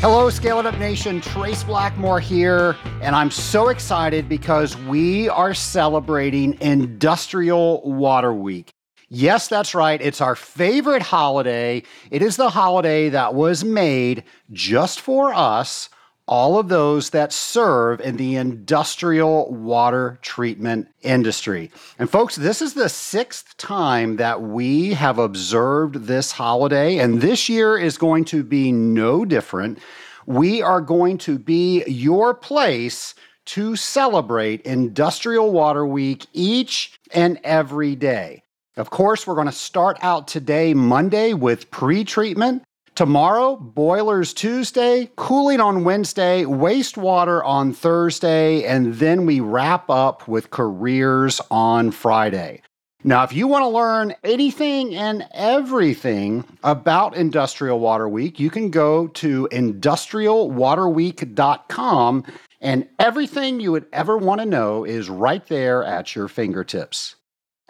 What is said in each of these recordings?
Hello, Scaling Up Nation. Trace Blackmore here, and I'm so excited because we are celebrating Industrial Water Week. Yes, that's right. It's our favorite holiday. It is the holiday that was made just for us all of those that serve in the industrial water treatment industry. And folks, this is the sixth time that we have observed this holiday, and this year is going to be no different. We are going to be your place to celebrate Industrial Water Week each and every day. Of course, we're going to start out today, Monday, with pre treatment. Tomorrow, boilers Tuesday, cooling on Wednesday, wastewater on Thursday, and then we wrap up with careers on Friday. Now, if you want to learn anything and everything about Industrial Water Week, you can go to industrialwaterweek.com, and everything you would ever want to know is right there at your fingertips.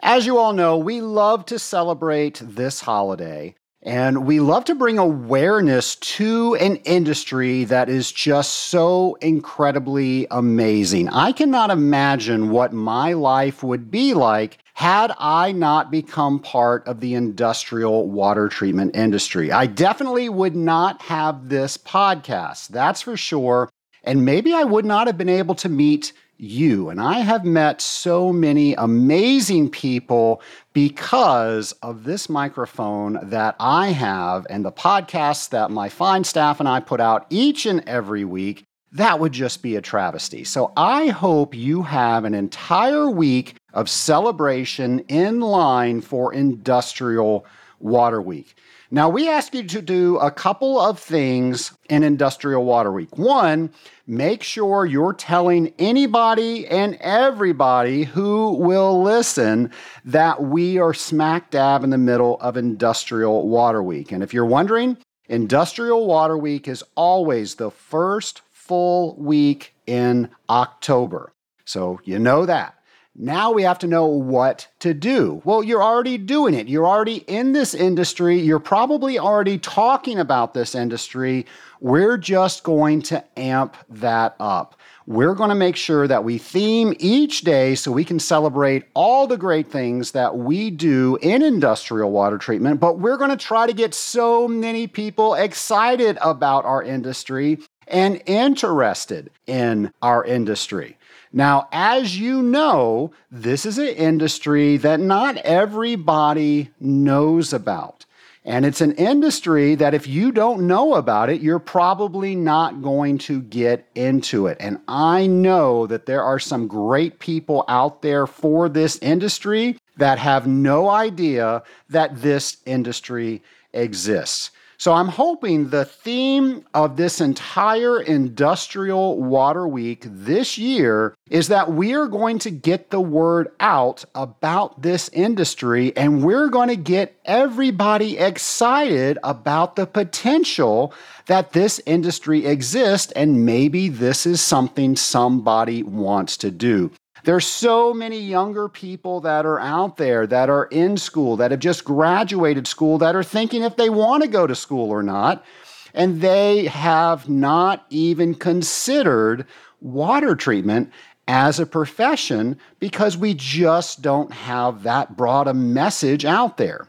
As you all know, we love to celebrate this holiday. And we love to bring awareness to an industry that is just so incredibly amazing. I cannot imagine what my life would be like had I not become part of the industrial water treatment industry. I definitely would not have this podcast, that's for sure. And maybe I would not have been able to meet you. And I have met so many amazing people because of this microphone that I have and the podcasts that my fine staff and I put out each and every week. That would just be a travesty. So I hope you have an entire week of celebration in line for Industrial Water Week. Now, we ask you to do a couple of things in Industrial Water Week. One, make sure you're telling anybody and everybody who will listen that we are smack dab in the middle of Industrial Water Week. And if you're wondering, Industrial Water Week is always the first full week in October. So you know that. Now we have to know what to do. Well, you're already doing it. You're already in this industry. You're probably already talking about this industry. We're just going to amp that up. We're going to make sure that we theme each day so we can celebrate all the great things that we do in industrial water treatment. But we're going to try to get so many people excited about our industry and interested in our industry. Now, as you know, this is an industry that not everybody knows about. And it's an industry that if you don't know about it, you're probably not going to get into it. And I know that there are some great people out there for this industry that have no idea that this industry exists. So I'm hoping the theme of this entire industrial water week this year is that we are going to get the word out about this industry and we're going to get everybody excited about the potential that this industry exists and maybe this is something somebody wants to do. There's so many younger people that are out there that are in school, that have just graduated school, that are thinking if they want to go to school or not. And they have not even considered water treatment as a profession because we just don't have that broad a message out there.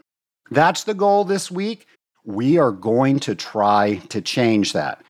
That's the goal this week. We are going to try to change that.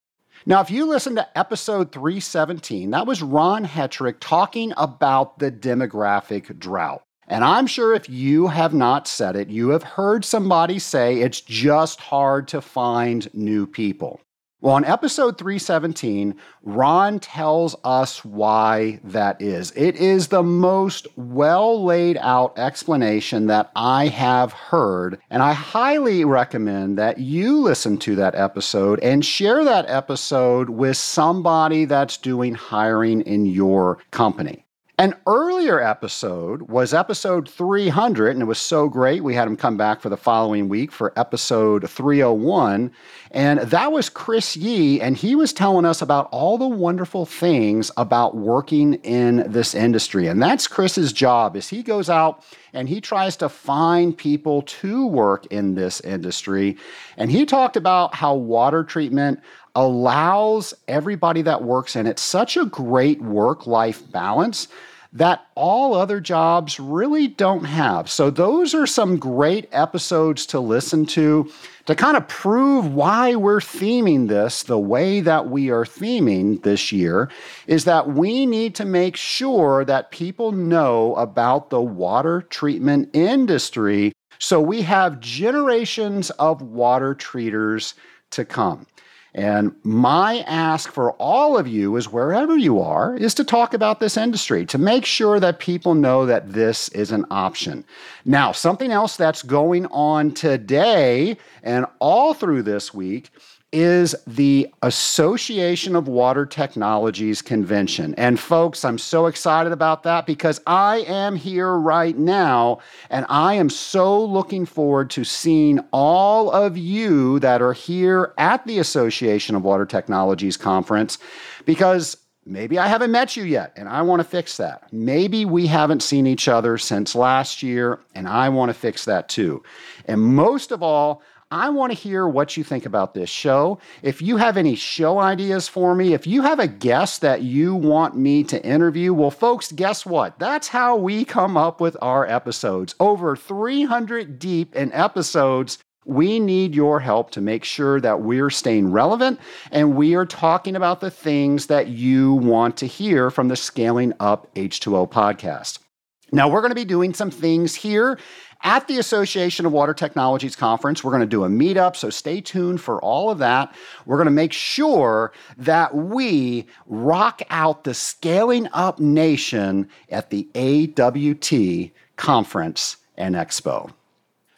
Now, if you listen to episode 317, that was Ron Hetrick talking about the demographic drought. And I'm sure if you have not said it, you have heard somebody say it's just hard to find new people. Well, in episode 317, Ron tells us why that is. It is the most well laid out explanation that I have heard, and I highly recommend that you listen to that episode and share that episode with somebody that's doing hiring in your company. An earlier episode was episode 300, and it was so great. We had him come back for the following week for episode 301. And that was Chris Yee, and he was telling us about all the wonderful things about working in this industry. And that's Chris's job is he goes out and he tries to find people to work in this industry. And he talked about how water treatment allows everybody that works in it such a great work life balance that all other jobs really don't have. So, those are some great episodes to listen to to kind of prove why we're theming this the way that we are theming this year. Is that we need to make sure that people know about the water treatment industry so we have generations of water treaters to come. And my ask for all of you is wherever you are, is to talk about this industry, to make sure that people know that this is an option. Now, something else that's going on today and all through this week is the Association of Water Technologies Convention. And folks, I'm so excited about that because I am here right now and I am so looking forward to seeing all of you that are here at the Association of Water Technologies Conference because Maybe I haven't met you yet, and I want to fix that. Maybe we haven't seen each other since last year, and I want to fix that too. And most of all, I want to hear what you think about this show. If you have any show ideas for me, if you have a guest that you want me to interview, well, folks, guess what? That's how we come up with our episodes. Over 300 deep in episodes. We need your help to make sure that we're staying relevant and we are talking about the things that you want to hear from the Scaling Up H2O podcast. Now, we're going to be doing some things here at the Association of Water Technologies Conference. We're going to do a meetup, so stay tuned for all of that. We're going to make sure that we rock out the Scaling Up Nation at the AWT Conference and Expo.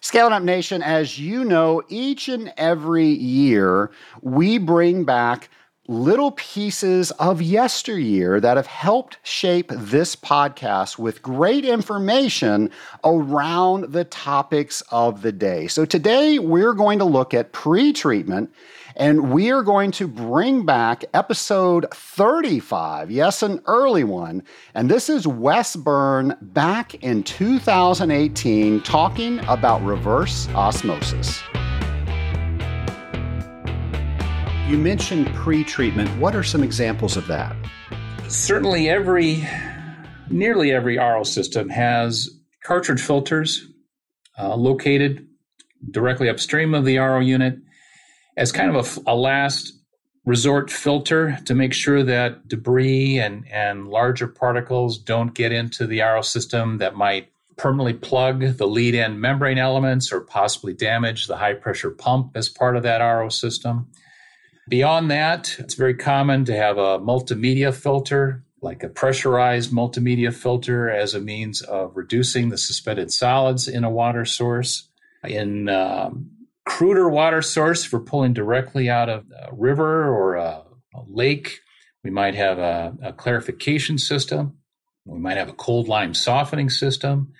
Scaling Up Nation, as you know, each and every year we bring back little pieces of yesteryear that have helped shape this podcast with great information around the topics of the day. So today we're going to look at pre treatment. And we are going to bring back episode 35. Yes, an early one. And this is Wes Byrne back in 2018 talking about reverse osmosis. You mentioned pre treatment. What are some examples of that? Certainly, every, nearly every RO system has cartridge filters uh, located directly upstream of the RO unit as kind of a, a, last resort filter to make sure that debris and, and larger particles don't get into the RO system that might permanently plug the lead end membrane elements or possibly damage the high pressure pump as part of that RO system. Beyond that, it's very common to have a multimedia filter, like a pressurized multimedia filter, as a means of reducing the suspended solids in a water source. In um, cruder water source, for pulling directly out of a river or a, a lake, we might have a, a clarification system. We might have a cold lime softening system.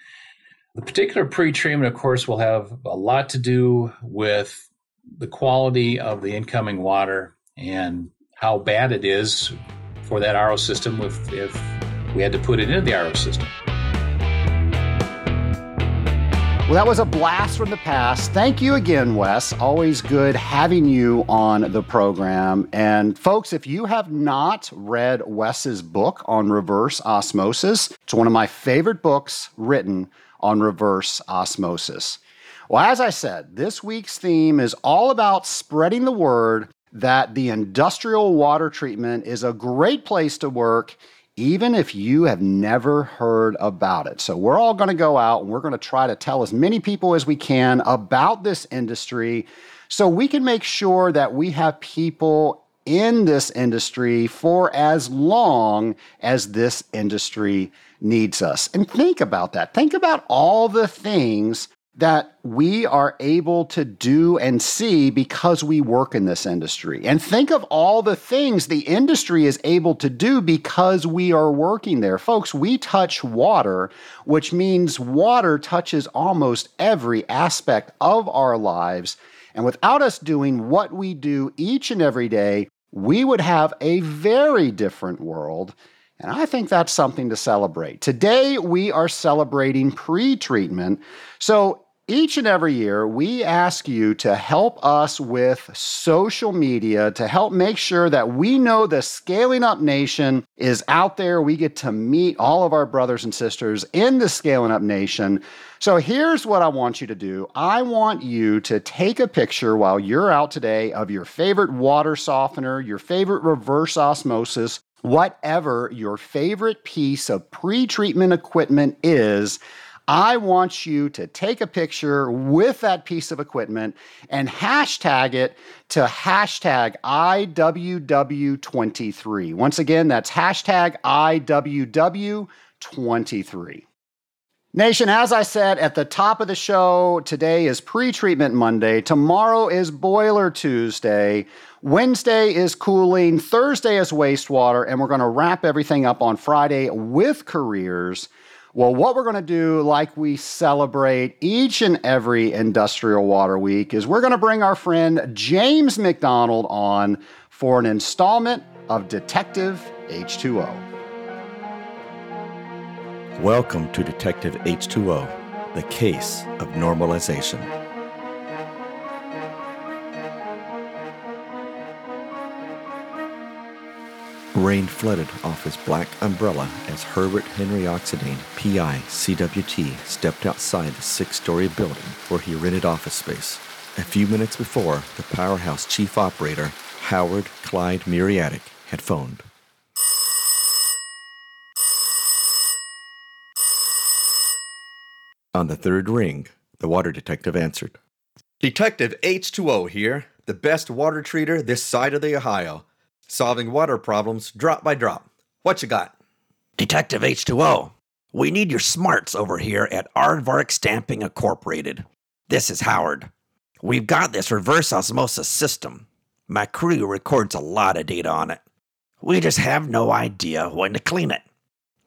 The particular pre-treatment, of course, will have a lot to do with the quality of the incoming water and how bad it is for that RO system if, if we had to put it into the RO system. Well, that was a blast from the past. Thank you again, Wes. Always good having you on the program. And folks, if you have not read Wes's book on reverse osmosis, it's one of my favorite books written on reverse osmosis. Well, as I said, this week's theme is all about spreading the word that the industrial water treatment is a great place to work, even if you have never heard about it. So, we're all going to go out and we're going to try to tell as many people as we can about this industry so we can make sure that we have people in this industry for as long as this industry needs us. And think about that. Think about all the things that we are able to do and see because we work in this industry. And think of all the things the industry is able to do because we are working there. Folks, we touch water, which means water touches almost every aspect of our lives. And without us doing what we do each and every day, we would have a very different world. And I think that's something to celebrate. Today, we are celebrating pre treatment. So, each and every year, we ask you to help us with social media to help make sure that we know the Scaling Up Nation is out there. We get to meet all of our brothers and sisters in the Scaling Up Nation. So here's what I want you to do I want you to take a picture while you're out today of your favorite water softener, your favorite reverse osmosis, whatever your favorite piece of pre treatment equipment is. I want you to take a picture with that piece of equipment and hashtag it to hashtag IWW23. Once again, that's hashtag IWW23. Nation, as I said at the top of the show, today is pre treatment Monday. Tomorrow is boiler Tuesday. Wednesday is cooling. Thursday is wastewater. And we're going to wrap everything up on Friday with careers. Well, what we're going to do, like we celebrate each and every Industrial Water Week, is we're going to bring our friend James McDonald on for an installment of Detective H2O. Welcome to Detective H2O, the case of normalization. Rain flooded off his black umbrella as Herbert Henry Oxidine, PI, CWT, stepped outside the six story building where he rented office space. A few minutes before, the powerhouse chief operator, Howard Clyde Muriatic, had phoned. On the third ring, the water detective answered. Detective H2O here, the best water treater this side of the Ohio, solving water problems drop by drop. What you got? Detective H2O, we need your smarts over here at Aardvark Stamping Incorporated. This is Howard. We've got this reverse osmosis system. My crew records a lot of data on it. We just have no idea when to clean it.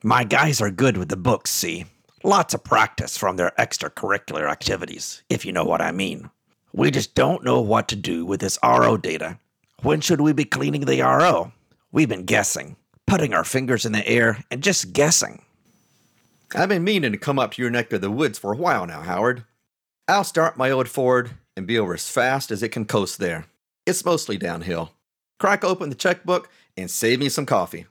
My guys are good with the books, see? Lots of practice from their extracurricular activities, if you know what I mean. We just don't know what to do with this RO data. When should we be cleaning the RO? We've been guessing, putting our fingers in the air and just guessing. I've been meaning to come up to your neck of the woods for a while now, Howard. I'll start my old Ford and be over as fast as it can coast there. It's mostly downhill. Crack open the checkbook and save me some coffee.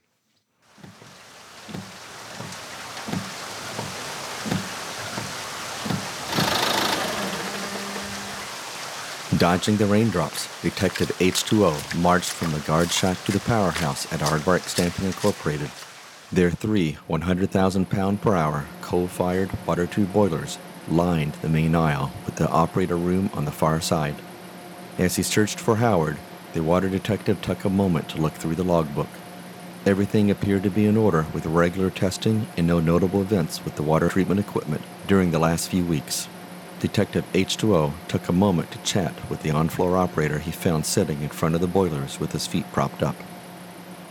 Dodging the raindrops, Detective H2O marched from the guard shack to the powerhouse at Aardvark Stamping Incorporated. Their three 100,000 pound per hour coal fired water tube boilers lined the main aisle with the operator room on the far side. As he searched for Howard, the water detective took a moment to look through the logbook. Everything appeared to be in order with regular testing and no notable events with the water treatment equipment during the last few weeks. Detective H2O took a moment to chat with the on floor operator he found sitting in front of the boilers with his feet propped up.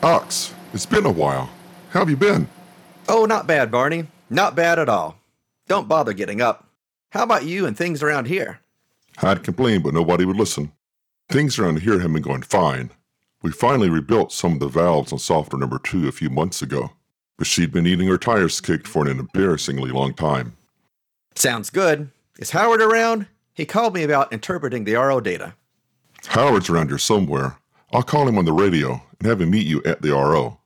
Ox, it's been a while. How have you been? Oh, not bad, Barney. Not bad at all. Don't bother getting up. How about you and things around here? I'd complain, but nobody would listen. Things around here have been going fine. We finally rebuilt some of the valves on softener number two a few months ago, but she'd been eating her tires kicked for an embarrassingly long time. Sounds good. Is Howard around? He called me about interpreting the RO data. Howard's around here somewhere. I'll call him on the radio and have him meet you at the RO.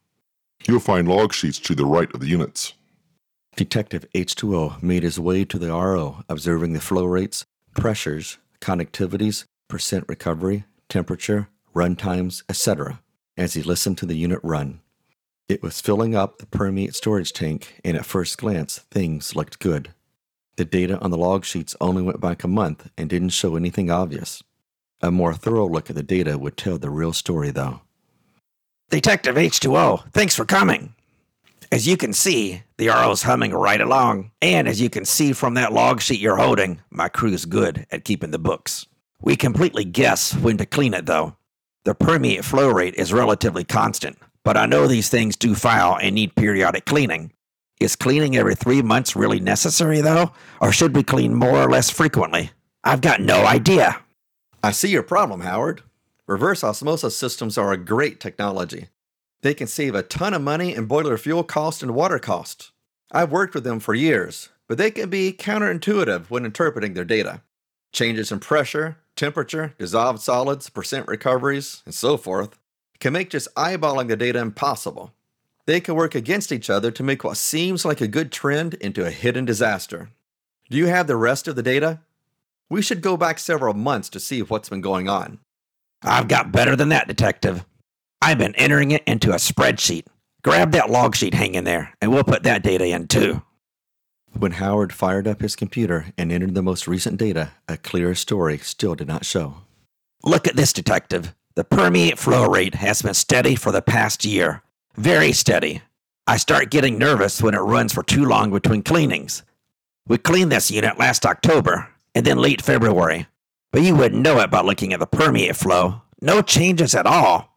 You'll find log sheets to the right of the units. Detective H2O made his way to the RO, observing the flow rates, pressures, conductivities, percent recovery, temperature, run times, etc., as he listened to the unit run. It was filling up the permeate storage tank, and at first glance, things looked good. The data on the log sheets only went back a month and didn't show anything obvious. A more thorough look at the data would tell the real story, though. Detective H2O, thanks for coming. As you can see, the RO's humming right along, and as you can see from that log sheet you're holding, my crew's good at keeping the books. We completely guess when to clean it, though. The permeate flow rate is relatively constant, but I know these things do foul and need periodic cleaning. Is cleaning every three months really necessary, though? Or should we clean more or less frequently? I've got no idea. I see your problem, Howard. Reverse osmosis systems are a great technology. They can save a ton of money in boiler fuel cost and water cost. I've worked with them for years, but they can be counterintuitive when interpreting their data. Changes in pressure, temperature, dissolved solids, percent recoveries, and so forth can make just eyeballing the data impossible. They can work against each other to make what seems like a good trend into a hidden disaster. Do you have the rest of the data? We should go back several months to see what's been going on. I've got better than that, Detective. I've been entering it into a spreadsheet. Grab that log sheet hanging there, and we'll put that data in too. When Howard fired up his computer and entered the most recent data, a clearer story still did not show. Look at this, Detective. The permeate flow rate has been steady for the past year. Very steady. I start getting nervous when it runs for too long between cleanings. We cleaned this unit last October and then late February, but you wouldn't know it by looking at the permeate flow. No changes at all.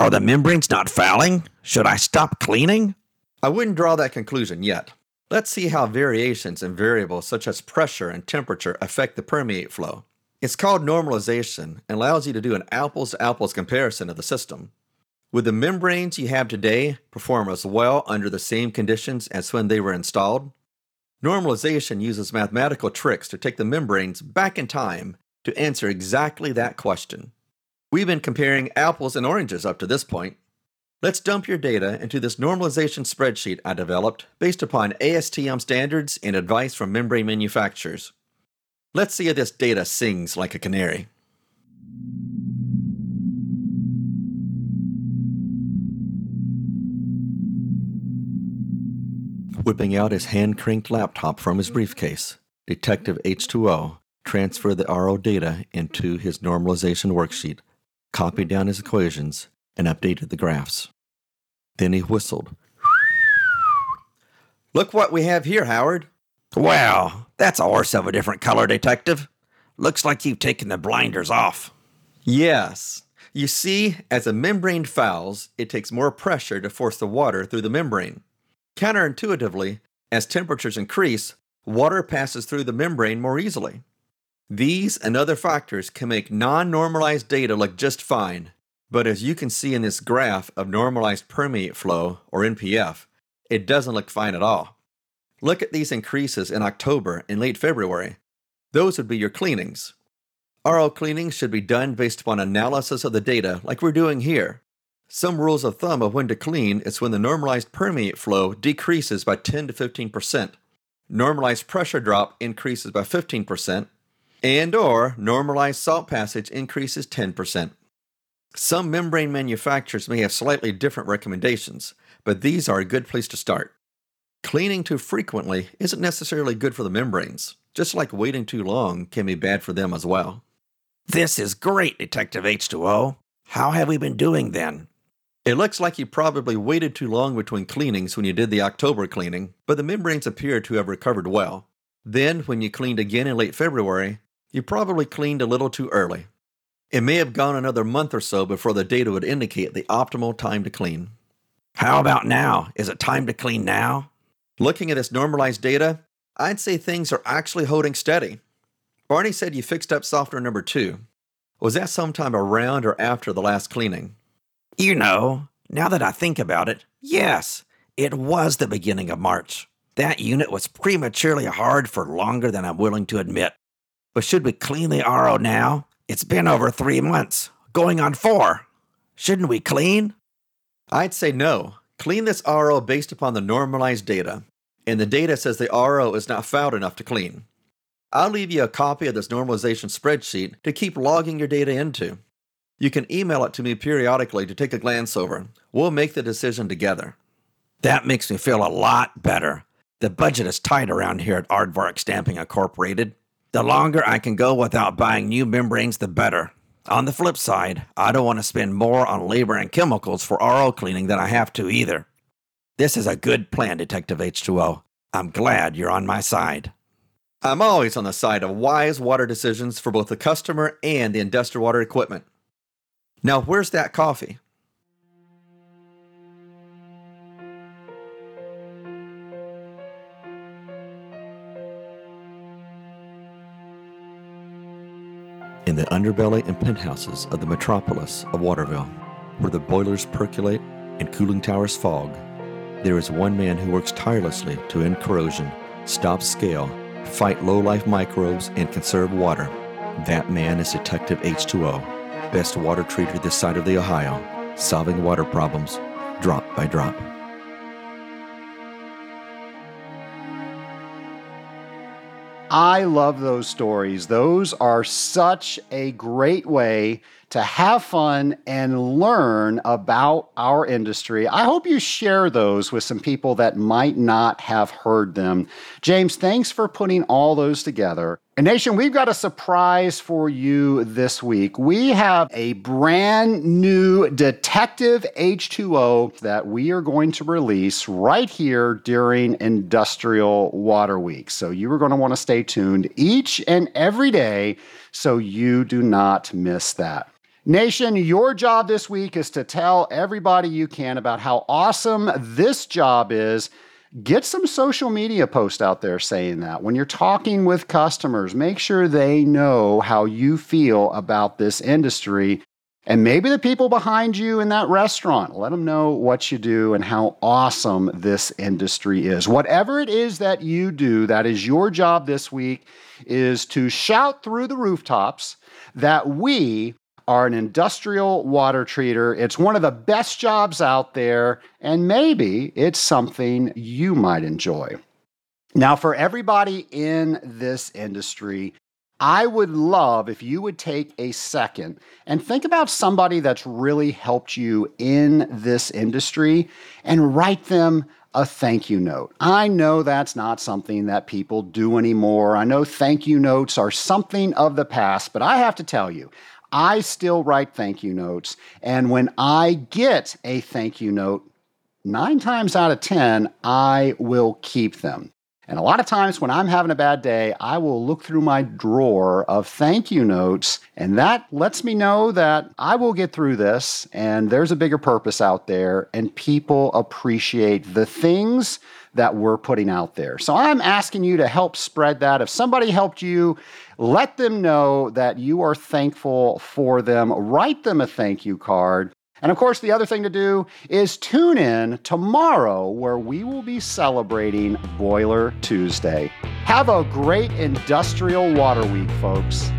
Are the membranes not fouling? Should I stop cleaning? I wouldn't draw that conclusion yet. Let's see how variations in variables such as pressure and temperature affect the permeate flow. It's called normalization and allows you to do an apples to apples comparison of the system. Would the membranes you have today perform as well under the same conditions as when they were installed? Normalization uses mathematical tricks to take the membranes back in time to answer exactly that question. We've been comparing apples and oranges up to this point. Let's dump your data into this normalization spreadsheet I developed based upon ASTM standards and advice from membrane manufacturers. Let's see if this data sings like a canary. Whipping out his hand cranked laptop from his briefcase, Detective H2O transferred the RO data into his normalization worksheet, copied down his equations, and updated the graphs. Then he whistled. Look what we have here, Howard. Wow, that's a horse of a different color, Detective. Looks like you've taken the blinders off. Yes. You see, as a membrane fouls, it takes more pressure to force the water through the membrane. Counterintuitively, as temperatures increase, water passes through the membrane more easily. These and other factors can make non normalized data look just fine, but as you can see in this graph of normalized permeate flow, or NPF, it doesn't look fine at all. Look at these increases in October and late February. Those would be your cleanings. RO cleanings should be done based upon analysis of the data, like we're doing here. Some rules of thumb of when to clean is when the normalized permeate flow decreases by 10 to 15%, normalized pressure drop increases by 15%, and or normalized salt passage increases 10%. Some membrane manufacturers may have slightly different recommendations, but these are a good place to start. Cleaning too frequently isn't necessarily good for the membranes, just like waiting too long can be bad for them as well. This is great, Detective H2O. How have we been doing then? It looks like you probably waited too long between cleanings when you did the October cleaning, but the membranes appear to have recovered well. Then, when you cleaned again in late February, you probably cleaned a little too early. It may have gone another month or so before the data would indicate the optimal time to clean. How about now? Is it time to clean now? Looking at this normalized data, I'd say things are actually holding steady. Barney said you fixed up softener number two. Was that sometime around or after the last cleaning? You know, now that I think about it, yes, it was the beginning of March. That unit was prematurely hard for longer than I'm willing to admit. But should we clean the RO now? It's been over three months, going on four. Shouldn't we clean? I'd say no. Clean this RO based upon the normalized data, and the data says the RO is not fouled enough to clean. I'll leave you a copy of this normalization spreadsheet to keep logging your data into. You can email it to me periodically to take a glance over. We'll make the decision together. That makes me feel a lot better. The budget is tight around here at Aardvark Stamping Incorporated. The longer I can go without buying new membranes, the better. On the flip side, I don't want to spend more on labor and chemicals for RO cleaning than I have to either. This is a good plan, Detective H2O. I'm glad you're on my side. I'm always on the side of wise water decisions for both the customer and the industrial water equipment. Now, where's that coffee? In the underbelly and penthouses of the metropolis of Waterville, where the boilers percolate and cooling towers fog, there is one man who works tirelessly to end corrosion stop scale, fight low life microbes, and conserve water. That man is Detective H2O, best water treater this side of the Ohio, solving water problems drop by drop. I love those stories. Those are such a great way to have fun and learn about our industry. I hope you share those with some people that might not have heard them. James, thanks for putting all those together. And Nation, we've got a surprise for you this week. We have a brand new Detective H2O that we are going to release right here during Industrial Water Week. So you are going to want to stay tuned each and every day so you do not miss that. Nation, your job this week is to tell everybody you can about how awesome this job is. Get some social media posts out there saying that. When you're talking with customers, make sure they know how you feel about this industry. And maybe the people behind you in that restaurant, let them know what you do and how awesome this industry is. Whatever it is that you do, that is your job this week, is to shout through the rooftops that we are an industrial water treater. It's one of the best jobs out there, and maybe it's something you might enjoy. Now, for everybody in this industry, I would love if you would take a second and think about somebody that's really helped you in this industry and write them a thank you note. I know that's not something that people do anymore. I know thank you notes are something of the past, but I have to tell you, I still write thank you notes. And when I get a thank you note, nine times out of 10, I will keep them. And a lot of times when I'm having a bad day, I will look through my drawer of thank you notes, and that lets me know that I will get through this and there's a bigger purpose out there, and people appreciate the things that we're putting out there. So I'm asking you to help spread that. If somebody helped you, let them know that you are thankful for them. Write them a thank you card. And of course, the other thing to do is tune in tomorrow where we will be celebrating Boiler Tuesday. Have a great industrial water week, folks.